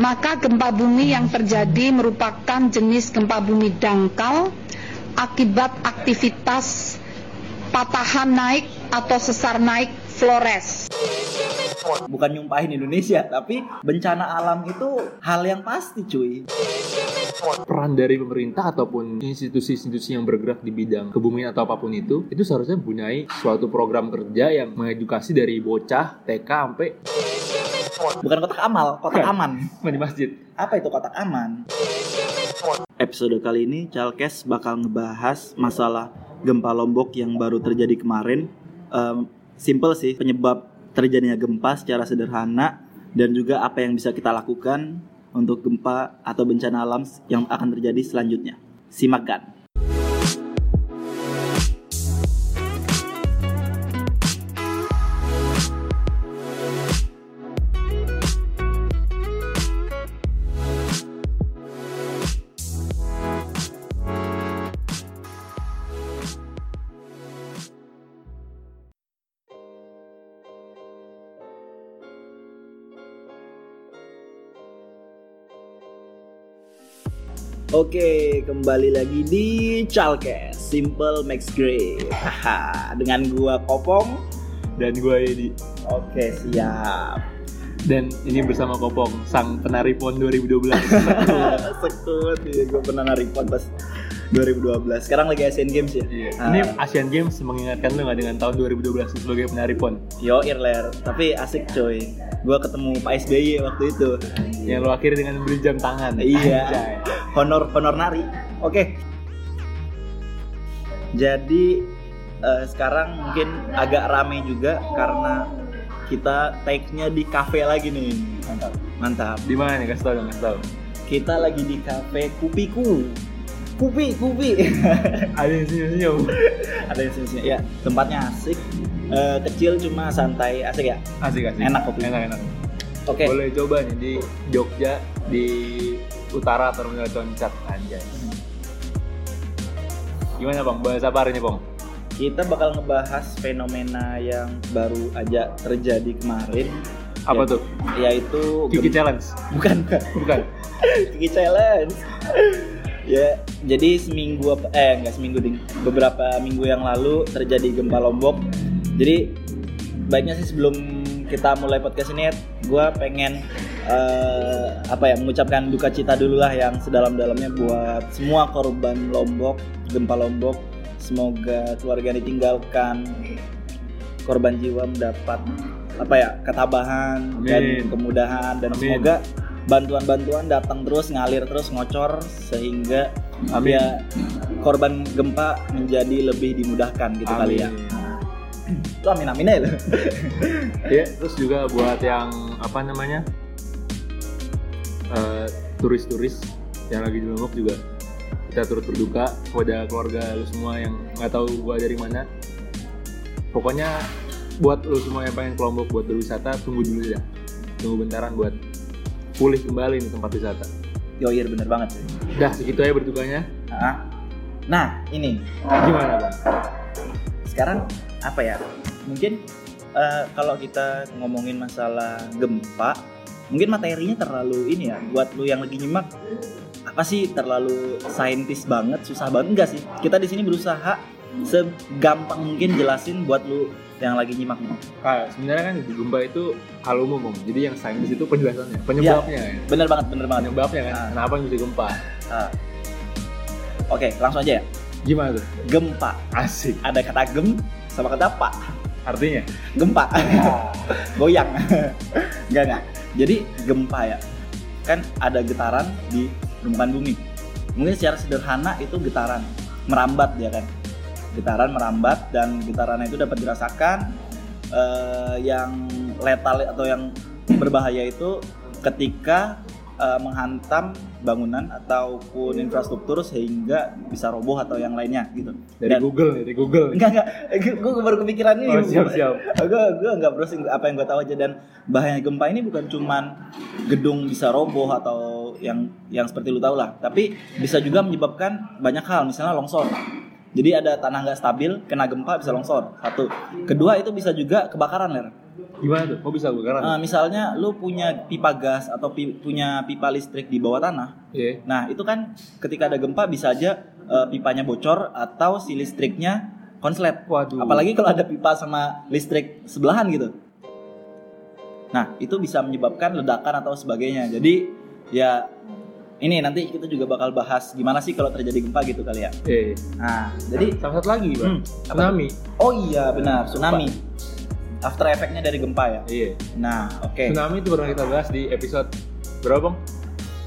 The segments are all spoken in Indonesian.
maka gempa bumi yang terjadi merupakan jenis gempa bumi dangkal akibat aktivitas patahan naik atau sesar naik Flores. Bukan nyumpahin Indonesia, tapi bencana alam itu hal yang pasti cuy. peran dari pemerintah ataupun institusi-institusi yang bergerak di bidang kebumian atau apa pun itu itu seharusnya mempunyai suatu program kerja yang mengedukasi dari bocah TK sampai Bukan kotak amal, kotak aman. di masjid. Apa itu kotak aman? Episode kali ini Chalkes bakal ngebahas masalah gempa Lombok yang baru terjadi kemarin. Em, simple sih penyebab terjadinya gempa secara sederhana dan juga apa yang bisa kita lakukan untuk gempa atau bencana alam yang akan terjadi selanjutnya. Simak kan. Oke, kembali lagi di Chalkes Simple Max Great. Haha, dengan gua Kopong. Dan gue Edi. Oke, siap. Dan ini bersama Kopong, sang penari PON 2012. Sekut, ya, gue pernah nari pon pas 2012. Sekarang lagi Asian Games ya. Iya. Ah. Ini Asian Games mengingatkan lu nggak dengan tahun 2012 sebagai penari PON Yo Irler, tapi asik coy. Gua ketemu Pak SBY waktu itu. yang lo akhiri dengan beli jam tangan. Iya. Anjay. Honor honor nari. Oke. Jadi eh, sekarang mungkin agak rame juga karena kita take-nya di cafe lagi nih. Mantap. Mantap. Di mana nih? Kasih tau dong, kasih tau. Kita lagi di cafe Kupiku. Kupi, Kupi. Ada yang senyum-senyum. Ada yang sini Ya, tempatnya asik. Eh, kecil cuma santai, asik ya. Asik asik. Enak kopi. Enak enak. Oke. Boleh coba nih di Jogja di utara terminal Concat anjay. Gimana bang? Bahas apa hari ini bang? Kita bakal ngebahas fenomena yang baru aja terjadi kemarin. Apa Ya- tuh? Yaitu Kiki Challenge? bukan. Bukan. Kiki Challenge. Ya, jadi seminggu apa- eh enggak seminggu ding. Beberapa minggu yang lalu terjadi gempa Lombok. Jadi baiknya sih sebelum kita mulai podcast ini gue pengen eh, apa ya mengucapkan duka cita dulu lah yang sedalam-dalamnya buat semua korban Lombok, gempa Lombok. Semoga keluarga ditinggalkan korban jiwa mendapat apa ya ketabahan dan Amin. kemudahan dan Amin. semoga bantuan-bantuan datang terus ngalir terus ngocor sehingga Amin. ya korban gempa menjadi lebih dimudahkan gitu kali ya. Itu amin amin ya. Iya, terus juga buat yang apa namanya eh, turis-turis yang lagi di Lombok juga kita turut berduka kepada keluarga lu semua yang nggak tahu gua dari mana. Pokoknya buat lu semua yang pengen ke Lombok buat berwisata tunggu dulu ya, tunggu bentaran buat pulih kembali nih tempat wisata. Yoir bener banget sih. Dah segitu aja berdukanya. Nah, nah ini Gimana bang? sekarang apa ya? Mungkin eh, kalau kita ngomongin masalah gempa, mungkin materinya terlalu ini ya. Buat lu yang lagi nyimak, apa sih terlalu saintis banget, susah banget enggak sih? Kita di sini berusaha segampang mungkin jelasin buat lu yang lagi nyimak nih. Ah, sebenarnya kan di gempa itu hal umum. Jadi yang sains itu penjelasannya, penyebabnya ya. Bener banget, bener banget. Penyebabnya kan, Ah. kenapa bisa gempa? Ah. Oke, langsung aja ya. Gimana tuh? Gempa. Asik. Ada kata gem sama kata pak. Artinya? Gempa. Goyang. Enggak enggak. Jadi gempa ya. Kan ada getaran di permukaan bumi. Mungkin secara sederhana itu getaran merambat ya kan. Getaran merambat dan getaran itu dapat dirasakan eh, yang letal atau yang berbahaya itu ketika eh, menghantam bangunan ataupun infrastruktur sehingga bisa roboh atau yang lainnya gitu. Dari Dan- Google dari Google. Enggak enggak, gue baru kepikiran ini. Oh, siap, siap. Gue gue nggak browsing apa yang gue tahu aja dan bahayanya gempa ini bukan cuman gedung bisa roboh atau yang yang seperti lu tahu lah, tapi bisa juga menyebabkan banyak hal, misalnya longsor. Jadi ada tanah nggak stabil, kena gempa bisa longsor. Satu. Kedua itu bisa juga kebakaran ler. Gimana tuh? Kok bisa gue karena? Eh, misalnya lu punya pipa gas atau pi- punya pipa listrik di bawah tanah. Iya. Nah, itu kan ketika ada gempa bisa aja eh, pipanya bocor atau si listriknya konslet. Waduh. Apalagi kalau ada pipa sama listrik sebelahan gitu. Nah, itu bisa menyebabkan ledakan atau sebagainya. Jadi, ya ini nanti kita juga bakal bahas gimana sih kalau terjadi gempa gitu kali ya. Iya. Nah, jadi Sama satu lagi, Bang. Hmm, apa Tsunami. oh iya benar, tsunami. After efeknya dari gempa ya. Iya. Nah, oke. Tsunami itu pernah kita bahas di episode berapa, Bang?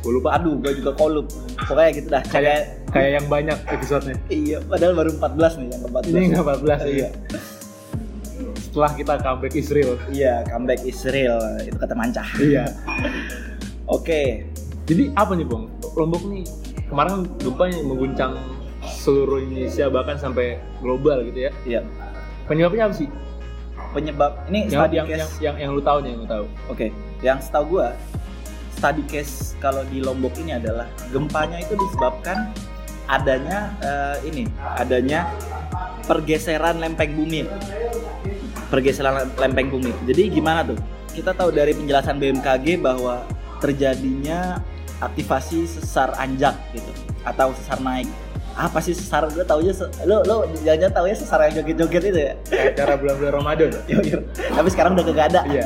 Gue lupa. Aduh, gue juga kolup. Pokoknya gitu dah. Kayak Kayak yang banyak episodenya. iya, padahal baru 14 nih yang ke-14. Ini nggak 14 Iya. Setelah kita comeback Israel. Iya, comeback Israel itu kata mancah. Iya. Oke. Jadi apa nih, Bang? Lombok nih kemarin gempanya mengguncang seluruh Indonesia bahkan sampai global gitu ya. Iya. Penyebabnya apa sih? Penyebab ini Yang study yang, case. yang, yang, yang lu tahu nih, yang lu tahu. Oke, yang setahu gua study case kalau di Lombok ini adalah gempanya itu disebabkan adanya eh, ini, adanya pergeseran lempeng bumi. Pergeseran lempeng bumi. Jadi gimana tuh? Kita tahu dari penjelasan BMKG bahwa terjadinya aktivasi sesar anjak gitu atau sesar naik. Apa sih sesar? Gue taunya se- lo lo jangan tahu ya sesar yang joget-joget itu ya. Cara bulan-bulan Ramadan. Yo, yo. Tapi sekarang udah kagak ada. Iya.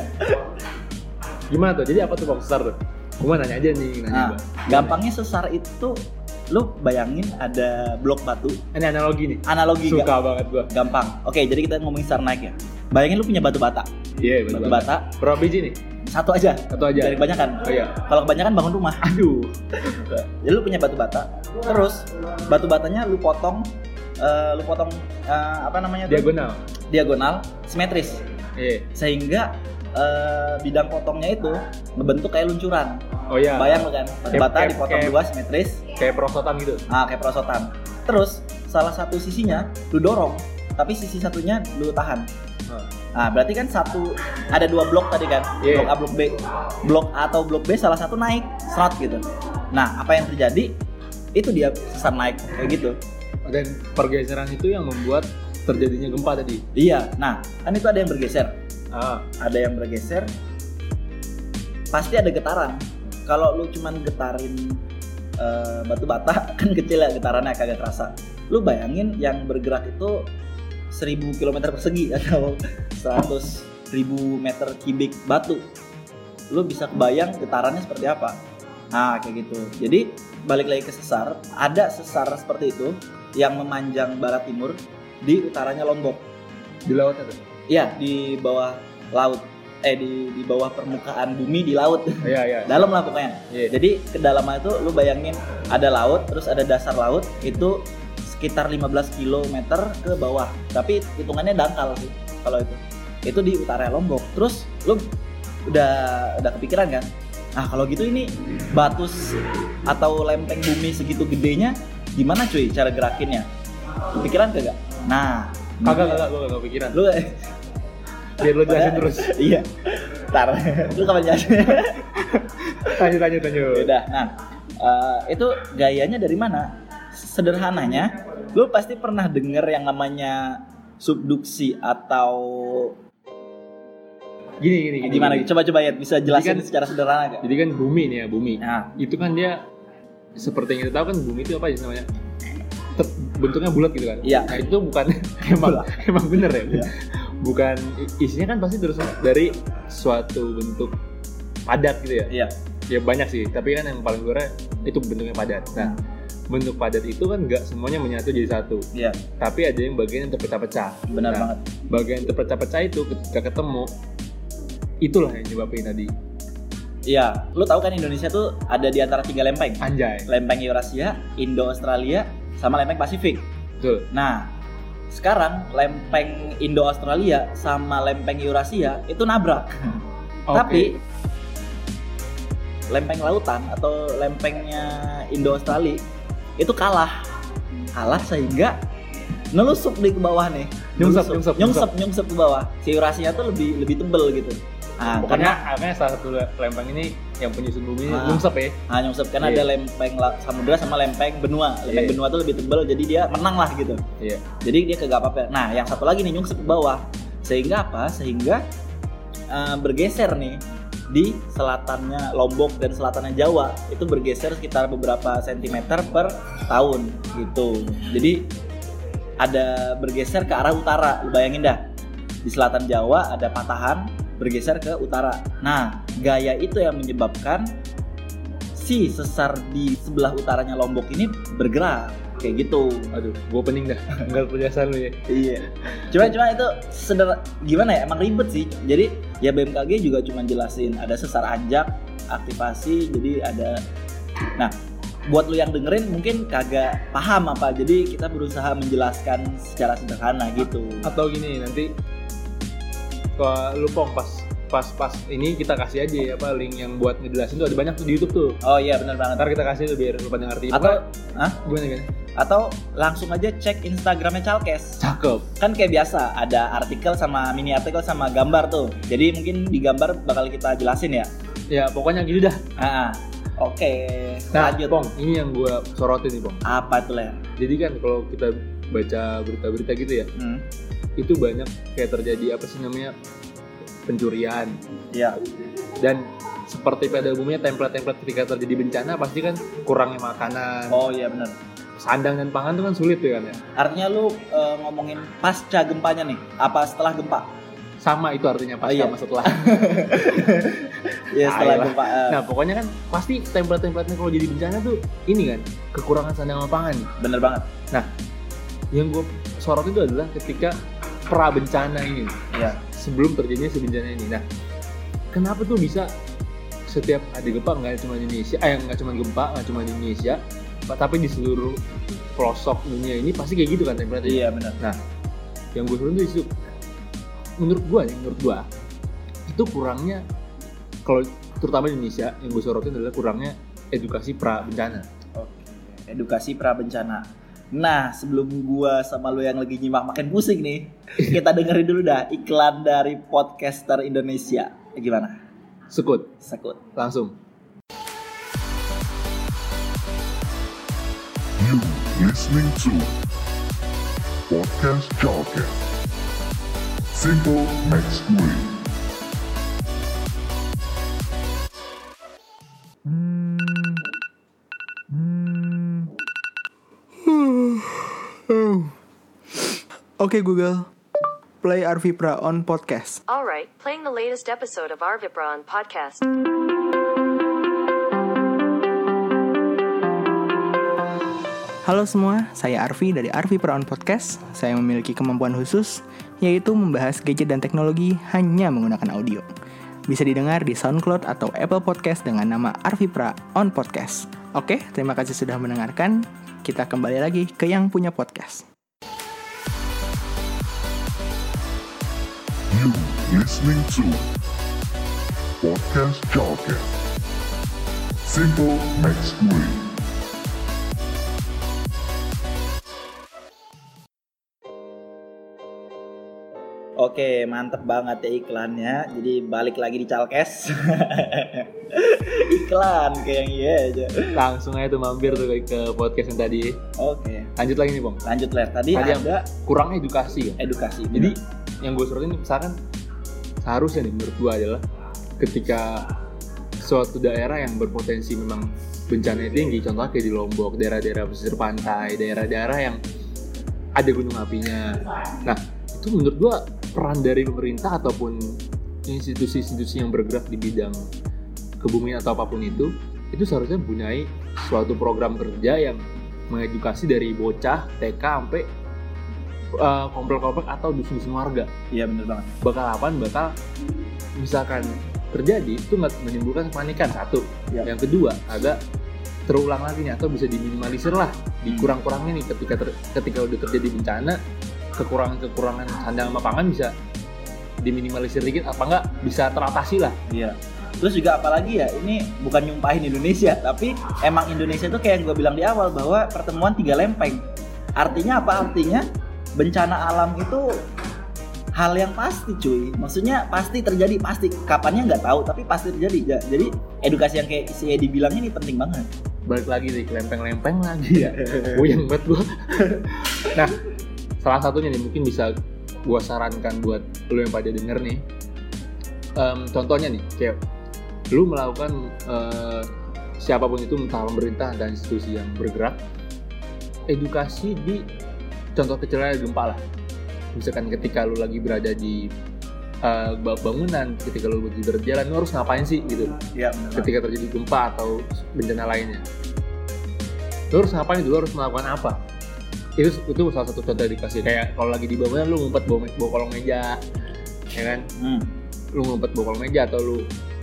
Gimana tuh? Jadi apa tuh Bang Sesar tuh? Gue nanya aja nih, nanya Nah, gampangnya sesar itu lu bayangin ada blok batu Ini analogi nih. analogi Suka ga- banget gua. gampang oke jadi kita ngomongin sesar naik ya bayangin lu punya batu bata Iya, batu betul. bata Berapa biji nih? Satu aja Satu aja. dari kebanyakan Oh iya. kalau kebanyakan bangun rumah Aduh. jadi lu punya batu bata terus batu batanya lu potong eh, lu potong eh, apa namanya tuh? Diagonal. diagonal simetris Iya. sehingga eh, bidang potongnya itu ngebentuk kayak luncuran Oh iya. bayang lu kan batu Kayak- bata kayak- dipotong kayak- dua simetris Kayak perosotan gitu. Nah, kayak perosotan. Terus salah satu sisinya lu dorong, tapi sisi satunya lu tahan. Nah, berarti kan satu ada dua blok tadi kan, Iya. blok A, blok B. Blok A atau blok B salah satu naik, serat gitu. Nah, apa yang terjadi? Itu dia sesar naik kayak gitu. Dan pergeseran itu yang membuat terjadinya gempa tadi. Iya. Nah, kan itu ada yang bergeser. Ah. Ada yang bergeser. Pasti ada getaran. Kalau lu cuman getarin eh, batu bata kan kecil ya getarannya kagak terasa. Lu bayangin yang bergerak itu 1000 km persegi atau 100 ribu meter kubik batu. Lu bisa kebayang getarannya seperti apa. Nah, kayak gitu. Jadi balik lagi ke sesar, ada sesar seperti itu yang memanjang barat timur di utaranya Lombok. Di laut itu. Iya, di bawah laut. Eh di di bawah permukaan bumi di laut. Iya, iya. Dalam lah pokoknya. Iya. Jadi kedalaman itu lu bayangin ada laut, terus ada dasar laut itu sekitar 15 km ke bawah. Tapi hitungannya dangkal sih kalau itu. Itu di utara Lombok. Terus lu udah udah kepikiran kan? Nah, kalau gitu ini batu s- atau lempeng bumi segitu gedenya gimana cuy cara gerakinnya? Kepikiran kagak? Nah, Kagak, kagak, gue gak kepikiran. Lu Biar lu jelasin terus. iya. Ntar, lu kapan jelasin? Lanjut, lanjut, lanjut. Udah, nah eh, itu gayanya dari mana? Sederhananya, lu pasti pernah denger yang namanya subduksi atau Gini, gini, gini. gimana? gini. Coba-coba ya bisa jelasin kan- secara sederhana gak? Jadi kan bumi nih ya, bumi. Nah, Itu kan dia seperti yang kita tahu kan bumi itu apa sih namanya? Bentuknya bulat gitu kan? Iya. Nah itu bukan emang emang bener ya? Iya. Bukan isinya kan pasti terus dari suatu bentuk padat gitu ya? iya, Ya banyak sih, tapi kan yang paling gue itu bentuknya padat. Nah, bentuk padat itu kan nggak semuanya menyatu jadi satu, iya, tapi ada yang bagian yang terpecah-pecah. benar Nah, banget. Bagian terpecah-pecah itu ketika ketemu, itulah yang nyebabin tadi Iya, lu tahu kan Indonesia tuh ada di antara tiga lempeng. anjay. Lempeng Eurasia, Indo-Australia, sama lempeng Pasifik. Betul. Nah, sekarang lempeng Indo-Australia sama lempeng Eurasia itu nabrak. Oke. Tapi lempeng lautan atau lempengnya Indo-Australia itu kalah. Kalah sehingga nelusup di ke bawah nih. Nyungsep, nyungsep, nyungsep, nyungsep ke bawah. Si Eurasia tuh lebih lebih tebel gitu. Nah, Pokoknya karena salah satu lempeng ini yang penyusun bumi Ah. nyungsep ya. nah, nyungsep karena Iya. ada lempeng samudra sama lempeng benua. Lempeng Iya. benua tuh lebih tebel jadi dia menang lah gitu. Iya. Jadi dia kagak apa-apa. Nah, yang satu lagi nih nyungsep ke bawah. Sehingga apa? Sehingga eh, bergeser nih di selatannya Lombok dan selatannya Jawa itu bergeser sekitar beberapa sentimeter per tahun gitu. Jadi ada bergeser ke arah utara. Lu bayangin dah. Di selatan Jawa ada patahan bergeser ke utara. Nah, gaya itu yang menyebabkan si sesar di sebelah utaranya Lombok ini bergerak kayak gitu. Aduh, gue pening dah. Enggak penjelasan lu ya. Iya. Cuma cuma itu seder gimana ya? Emang ribet sih. Jadi ya BMKG juga cuma jelasin ada sesar anjak, aktivasi, jadi ada. Nah, buat lu yang dengerin mungkin kagak paham apa. Jadi kita berusaha menjelaskan secara sederhana gitu. Atau gini nanti kalau lu pong pas pas pas ini kita kasih aja ya apa link yang buat ngejelasin tuh ada banyak tuh di YouTube tuh. Oh iya benar banget. Ntar kita kasih tuh biar lu pada ngerti. Atau ah gimana gimana? Atau langsung aja cek Instagramnya Calkes. Cakep. Kan kayak biasa ada artikel sama mini artikel sama gambar tuh. Jadi mungkin di gambar bakal kita jelasin ya. Ya pokoknya gitu dah. Ah, oke. Nah, Lanjut. Pong, ini yang gua sorotin nih, Pong. Apa tuh Ler? Jadi kan kalau kita baca berita-berita gitu ya, Hmm. itu banyak kayak terjadi apa sih namanya pencurian Ya. dan seperti pada umumnya template-template ketika terjadi bencana pasti kan kurangnya makanan, Oh iya benar. Sandang dan pangan itu kan sulit tuh kan ya. Artinya lu eh, ngomongin pasca gempanya nih, apa setelah gempa? Sama itu artinya pas Oh, iya. sama setelah. Ya setelah Ayolah. gempa. eh, Nah pokoknya kan pasti template-templatenya kalau jadi bencana tuh ini kan kekurangan sandang sama pangan. bener banget. Yang gue sorot itu adalah ketika pra bencana ini Iya. sebelum terjadinya si bencana ini. Nah kenapa tuh bisa setiap ada gempa nggak cuma di Indonesia, eh nggak cuma gempa nggak cuma di Indonesia, tapi di seluruh pelosok dunia ini pasti kayak gitu kan template Iya benar. yang gue suruh itu menurut gue nih menurut gue itu kurangnya kalau terutama di Indonesia yang gue sorotin adalah kurangnya edukasi pra bencana Oke. Edukasi pra bencana. Nah, sebelum gua sama lu yang lagi nyimak makin pusing nih, kita dengerin dulu dah iklan dari podcaster Indonesia. Gimana? sekut Sekut. langsung You listening to Podcast Jargon. Simple Max Way. Okay Google, play Arvi Pra on podcast. All right, playing the latest episode of our on podcast. Halo semua, saya Arvi dari Arvi Pra on podcast. Saya memiliki kemampuan khusus, yaitu membahas gadget dan teknologi hanya menggunakan audio. Bisa didengar di SoundCloud atau Apple Podcast dengan nama Arvi Pra on podcast. Oke, terima kasih sudah mendengarkan. Kita kembali lagi ke yang punya podcast. You listening to Podcast. Simple Max Way. Oke, mantep banget ya iklannya. Jadi balik lagi di Calkes. Iklan kayak yang iya aja. langsung aja tuh mampir tuh ke podcast yang tadi Oke, lanjut lagi nih bang lanjut Ler. Tadi, Tadi yang- ada kurang edukasi ya edukasi. jadi yang gue sorotin misalkan seharusnya nih menurut gue adalah ketika suatu daerah yang berpotensi memang bencana tinggi contohnya kayak di Lombok daerah-daerah pesisir pantai daerah-daerah yang ada gunung apinya nah itu menurut gue peran dari pemerintah ataupun institusi-institusi yang bergerak di bidang kebumian atau apa pun itu itu seharusnya mempunyai suatu program kerja yang mengedukasi dari bocah TK sampai uh, komplek-komplek atau dusun-dusun warga Iya bener banget. bakal apaan bakal misalkan terjadi itu nggak menimbulkan kepanikan satu Ya. yang kedua agak terulang lagi nih atau bisa diminimalisir lah dikurang-kurangin nih ketika ter- ketika udah terjadi bencana kekurangan-kekurangan sandang sama pangan bisa diminimalisir dikit apa enggak bisa teratasi lah Iya. Terus juga apalagi ya, ini bukan nyumpahin Indonesia, tapi emang Indonesia tuh kayak yang gue bilang di awal bahwa pertemuan tiga lempeng. Artinya apa? Artinya bencana alam itu hal yang pasti cuy. Maksudnya pasti terjadi, pasti. Kapannya nggak tahu, tapi pasti terjadi. Ja- Jadi edukasi yang kayak si Edi bilang ini penting banget. balik lagi nih lempeng-lempeng lagi ya puyeng banget gua nah salah satunya nih mungkin bisa gua sarankan buat lo yang pada denger nih. Em, contohnya nih kayak lu melakukan eh, siapa pun itu entah pemerintah dan institusi yang bergerak edukasi di contoh kecilnya gempa lah. Misalkan ketika lu lagi berada di ba- bangunan ketika lu lagi berjalan lu harus ngapain sih gitu? Benar. ketika terjadi gempa atau bencana lainnya. Lu harus ngapain itu lu harus melakukan apa itu itu salah satu contoh edukasi kayak kalau lagi di bangunan lu ngumpet bawa, bawa kolong meja ya kan Hmm. lu ngumpet bawa kolong meja atau lu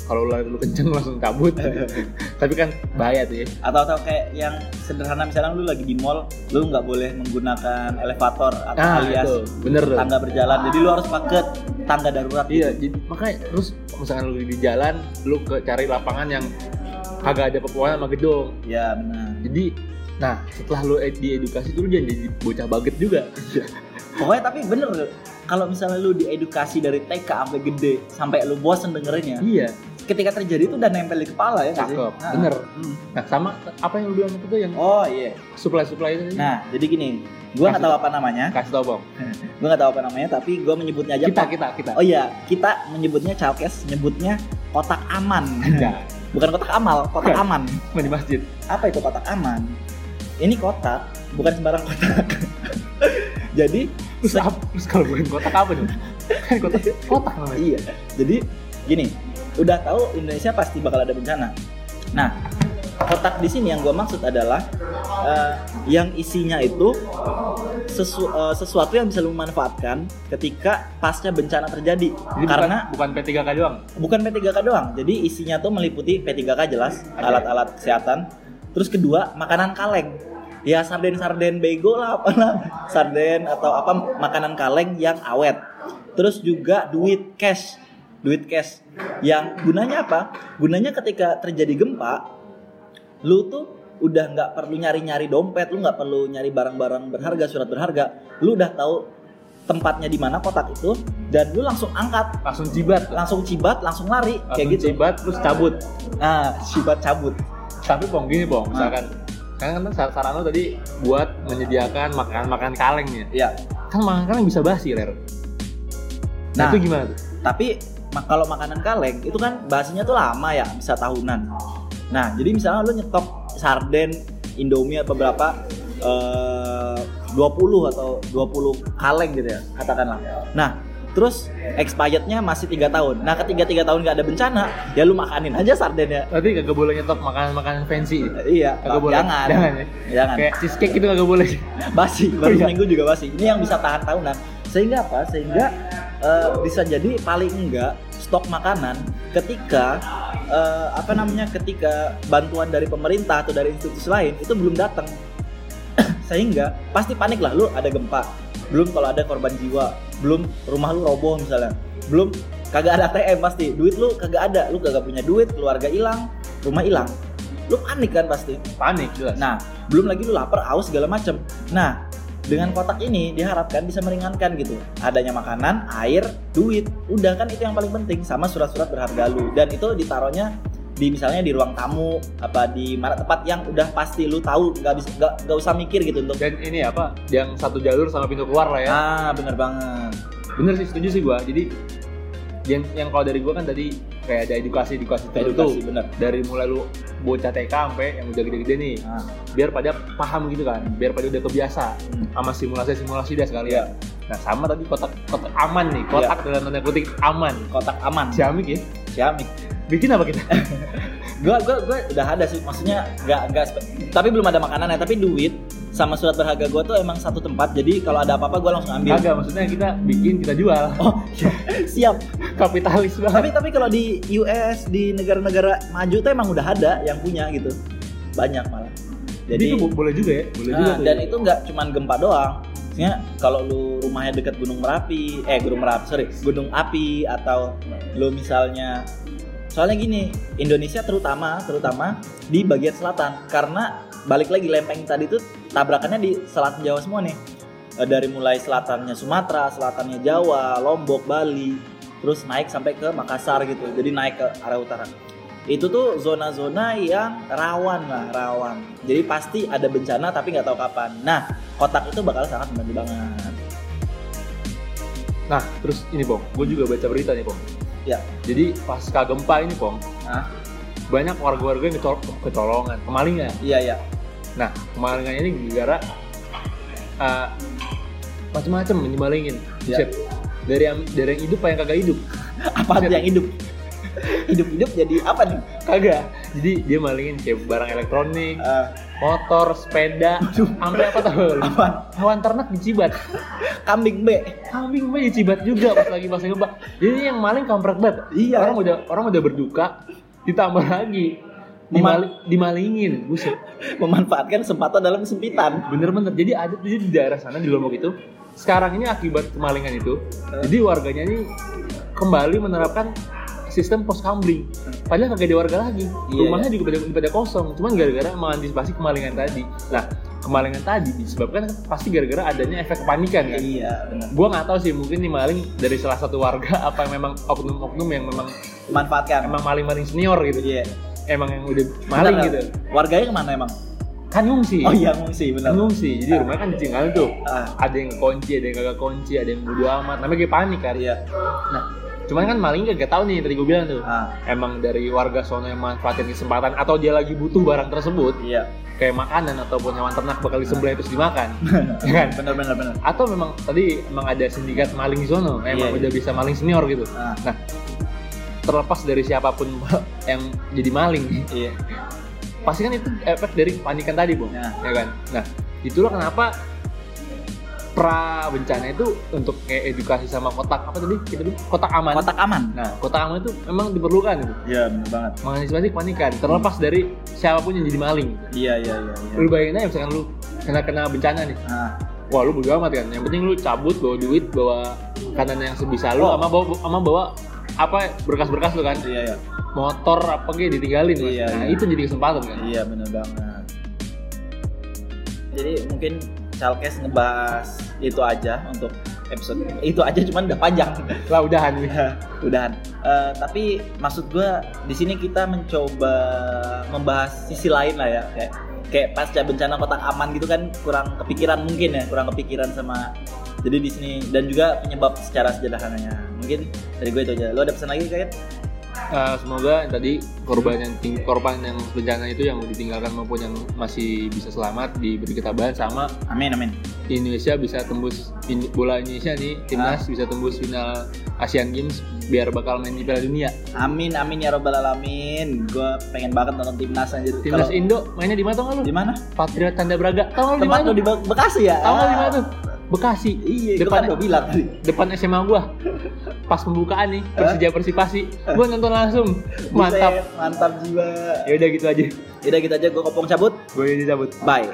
kalau lu, lu kenceng langsung cabut tapi kan bahaya tuh ya Atau atau kayak yang sederhana misalnya lu lagi di mall, lu nggak boleh menggunakan elevator atau nah alias itu bener tangga berjalan. Jadi lu harus pakai tangga darurat. iya jadi makanya terus misalkan lu di jalan lu ke cari lapangan yang kagak ada pepohonan sama gedung Ya benar. jadi nah setelah lu ed- diedukasi tuh lu jangan jadi bocah baget juga Pokoknya tapi bener loh, kalau misalnya lu diedukasi dari TK sampai gede sampai lu bosen dengerinnya, iya ketika terjadi itu udah nempel di kepala ya sih? Cakep, Nah, bener. hmm. nah sama apa yang lu bilang itu yang Oh iya. supply supply itu. Nah, jadi gini, gua nggak tahu apa namanya, kasih tau bang gua nggak tahu apa namanya, tapi gua menyebutnya aja kita kok- kita kita Oh iya, kita menyebutnya Chalkes, nyebutnya kotak aman. Bukan kotak amal, kotak Bukan. aman. Di masjid Apa itu kotak aman? Ini kotak, bukan sembarang kotak. Jadi, terus apa terus kalau bukan kotak apa dong kan kotak kotak namanya iya. Jadi gini, udah tahu Indonesia pasti bakal ada bencana. Nah, kotak di sini yang gua maksud adalah eh, yang isinya itu sesu- eh, sesuatu yang bisa lu manfaatkan ketika pasca bencana terjadi. Jadi Karena bukan, bukan P3K doang bukan P3K doang. Jadi isinya tuh meliputi P3K jelas, alat-alat kesehatan. Terus kedua, makanan kaleng. Ya sarden-sarden bego lah apa lah. Sarden atau apa makanan kaleng yang awet. Terus juga duit cash. Duit cash. Yang gunanya apa? Gunanya ketika terjadi gempa, lu tuh udah nggak perlu nyari-nyari dompet, lu nggak perlu nyari barang-barang berharga, surat berharga. Lu udah tahu tempatnya di mana kotak itu dan lu langsung angkat langsung jibat langsung cibat langsung lari langsung kayak gitu jibat terus cabut nah cibat cabut tapi pong gini pong misalkan. Kan kan sar- saran lo tadi buat menyediakan makanan makanan kaleng ya. Ya kan makanan kaleng bisa basi ler. Nah, Nah. itu gimana tuh? tapi kalau makanan kaleng itu kan bahasanya tuh lama ya bisa tahunan. Nah jadi misalnya lu nyetok sarden indomie atau berapa eh 20 atau 20 kaleng gitu ya katakanlah. Nah terus expirednya masih tiga tahun. Nah ketiga tiga tahun nggak ada bencana ya lu makanin aja sardennya. Berarti kagak boleh nyetok makanan makanan fancy. Iya kagak boleh. jangan. Jangan ya? Jangan. Kayak cheesecake itu kagak boleh. Basi baru iya. seminggu juga basi. Ini yang bisa tahan tahunan. Sehingga apa? Sehingga eh, bisa jadi paling enggak stok makanan ketika eh, apa namanya ketika bantuan dari pemerintah atau dari institusi lain itu belum datang. Sehingga pasti panik lah. Lu ada gempa belum kalau ada korban jiwa belum rumah lu roboh misalnya belum kagak ada ATM pasti duit lu kagak ada lu kagak punya duit keluarga hilang rumah hilang lu panik kan pasti panik jelas Nah, belum lagi lu lapar, haus segala macem. Nah, dengan kotak ini diharapkan bisa meringankan gitu. Adanya makanan, air, duit. Udah kan itu yang paling penting sama surat-surat berharga lu. Dan itu ditaruhnya di misalnya di ruang tamu apa di mana tempat yang udah pasti lu tahu nggak bisa nggak nggak usah mikir gitu untuk dan ini apa yang satu jalur sama pintu keluar lah ya. Ah bener banget. Bener sih setuju sih gua. Jadi yang yang kalau dari gua kan tadi kayak ada edukasi edukasi tertentu. Edukasi bener. Dari mulai lu bocah TK sampai yang udah gede-gede nih. Nah, biar pada paham gitu kan biar pada udah kebiasa Hmm. sama simulasi simulasi dah sekali Iya. nah sama tadi kotak kotak aman nih kotak dalam tanda kutip aman. Kotak aman. Ciamik ya? Ciamik bikin apa kita? Gua gua gua udah ada sih maksudnya nggak nggak tapi belum ada makanannya tapi duit sama surat berharga gua tuh emang satu tempat jadi kalau ada apa-apa gua langsung ambil. Kagak maksudnya kita bikin kita jual. Oh siap. Kapitalis tapi banget. Tapi kalau di US di negara-negara maju tuh emang udah ada yang punya gitu. Banyak malah. Jadi jadi itu bo- boleh juga ya boleh nah, juga tuh. dan ya. itu nggak cuman gempa doang. Maksudnya kalau lu rumahnya dekat gunung merapi eh gunung merapi sorry gunung api atau lu misalnya soalnya gini Indonesia terutama terutama di bagian selatan. Karena balik lagi lempeng tadi tuh tabrakannya di selatan Jawa semua nih. Eh, dari mulai selatannya Sumatera selatannya Jawa Lombok Bali terus naik sampai ke Makassar gitu. Jadi naik ke arah utara. Itu tuh zona-zona yang rawan lah rawan. Jadi pasti ada bencana tapi nggak tahu kapan. Nah kotak itu bakal sangat membantu banget. Nah terus ini bong. Gue juga baca berita nih bong Ya. Jadi pasca gempa ini pong Hah? banyak warga-warga yang kecol- kecolongan, kemalingan. Iya iya. Nah, kemalingannya ini gara-gara uh, macam-macam yang dimalingin. Ya. Dari yang dari yang hidup apa yang kagak hidup? Apa yang hidup? Hidup-hidup jadi apa nih? Kagak. Jadi dia malingin kayak barang elektronik, Eh, motor, sepeda, sampai apa tahu? Apaan? Hewan ternak dicibat. kambing B. Kambing mah dicibat juga pas lagi masa gempa. Jadi yang maling kampret banget. Iya. Orang udah orang udah berduka, ditambah lagi dimali, dimalingin. Buset. Memanfaatkan kesempatan dalam kesempitan. Bener-bener. Jadi ada jadi di daerah sana di Lombok itu sekarang ini akibat kemalingan itu, jadi warganya ini kembali menerapkan sistem pos kamling. Padahal kagak ada warga lagi. Iya, Rumahnya juga pada, pada kosong. Cuman gara-gara mengantisipasi kemalingan tadi. Nah, kemalingan tadi disebabkan kan pasti gara-gara adanya efek kepanikan kan. Iya benar. Gua nggak tahu sih mungkin ini maling dari salah satu warga apa yang memang oknum-oknum yang memang Manfaatkan. emang maling-maling senior gitu. Iya. Emang yang udah maling Bentar, gitu. Warganya ke mana emang? Kan ngungsi. Oh iya ngungsi benar. Kan ngungsi. Jadi rumahnya kan ditinggalin tuh. Ah, ada yang kunci, ada yang kagak kunci, ada yang bodo amat. Namanya kayak panik kan. iya. Nah, cuman kan maling kagak tahu nih tadi gue bilang tuh. Ah, Emang dari warga sono yang manfaatin kesempatan atau dia lagi butuh barang tersebut iya. kayak makanan ataupun hewan ternak bakal disembelih terus dimakan. Ya kan? Benar benar benar. Atau memang tadi emang ada sindikat maling di sono, emang Iya, udah bisa maling senior gitu. Ah, Nah, terlepas dari siapa pun yang jadi maling, iya. pasti kan itu efek dari kepanikan tadi, Bung. Nah. Ya kan? Nah, itulah kenapa pra bencana itu untuk kayak edukasi sama kotak apa tadi? Kita bilang kotak aman. Kotak aman. Nah, kotak aman itu memang diperlukan gitu. Iya benar banget. Mengantisipasi kepanikan, terlepas dari siapa pun yang jadi maling. Iya iya iya. iya. Lu bayangin aja misalkan lu kena kena bencana nih. Ah, Wah, lu bodo amat kan. Yang penting lu cabut bawa duit, bawa makanan yang sebisa lu Oh. sama bawa sama bawa apa berkas-berkas lu kan. iya iya. Motor apa gitu ditinggalin. Iya, nah, iya. itu jadi kesempatan kan. Iya benar banget. Jadi mungkin Chalkes ngebahas itu aja untuk episode itu aja cuman udah panjang. Lah udahan. Ya, udahan. Eh, tapi maksud gua di sini kita mencoba membahas sisi lain lah ya kayak kayak pasca bencana kotak aman gitu kan kurang kepikiran mungkin ya kurang kepikiran sama jadi di sini dan juga penyebab secara sederhananya mungkin dari gue itu aja lo ada pesan lagi kayak Eh, semoga tadi korban yang ting- korban yang bencana itu yang ditinggalkan maupun yang masih bisa selamat diberi ketabahan sama amin amin Indonesia bisa tembus in- bola Indonesia nih timnas bisa tembus final Asian Games biar bakal main di Piala Dunia. amin amin ya robbal alamin gue pengen banget nonton timnas anjir Timnas Kalau- Indo mainnya di mana tau nggak lu? di mana Patriot Tanda Braga. Tahu di mana? di Be- Bekasi ya Tahu di mana tuh? Bekasi. iya gue Depan kan udah bilang tadi depan SMA gua. Pas pembukaan nih Persija Persipasi, gua nonton langsung. Mantap. Mantap jiwa Ya udah gitu aja. Yaudah gitu aja gue kopong cabut Gue cabut. bye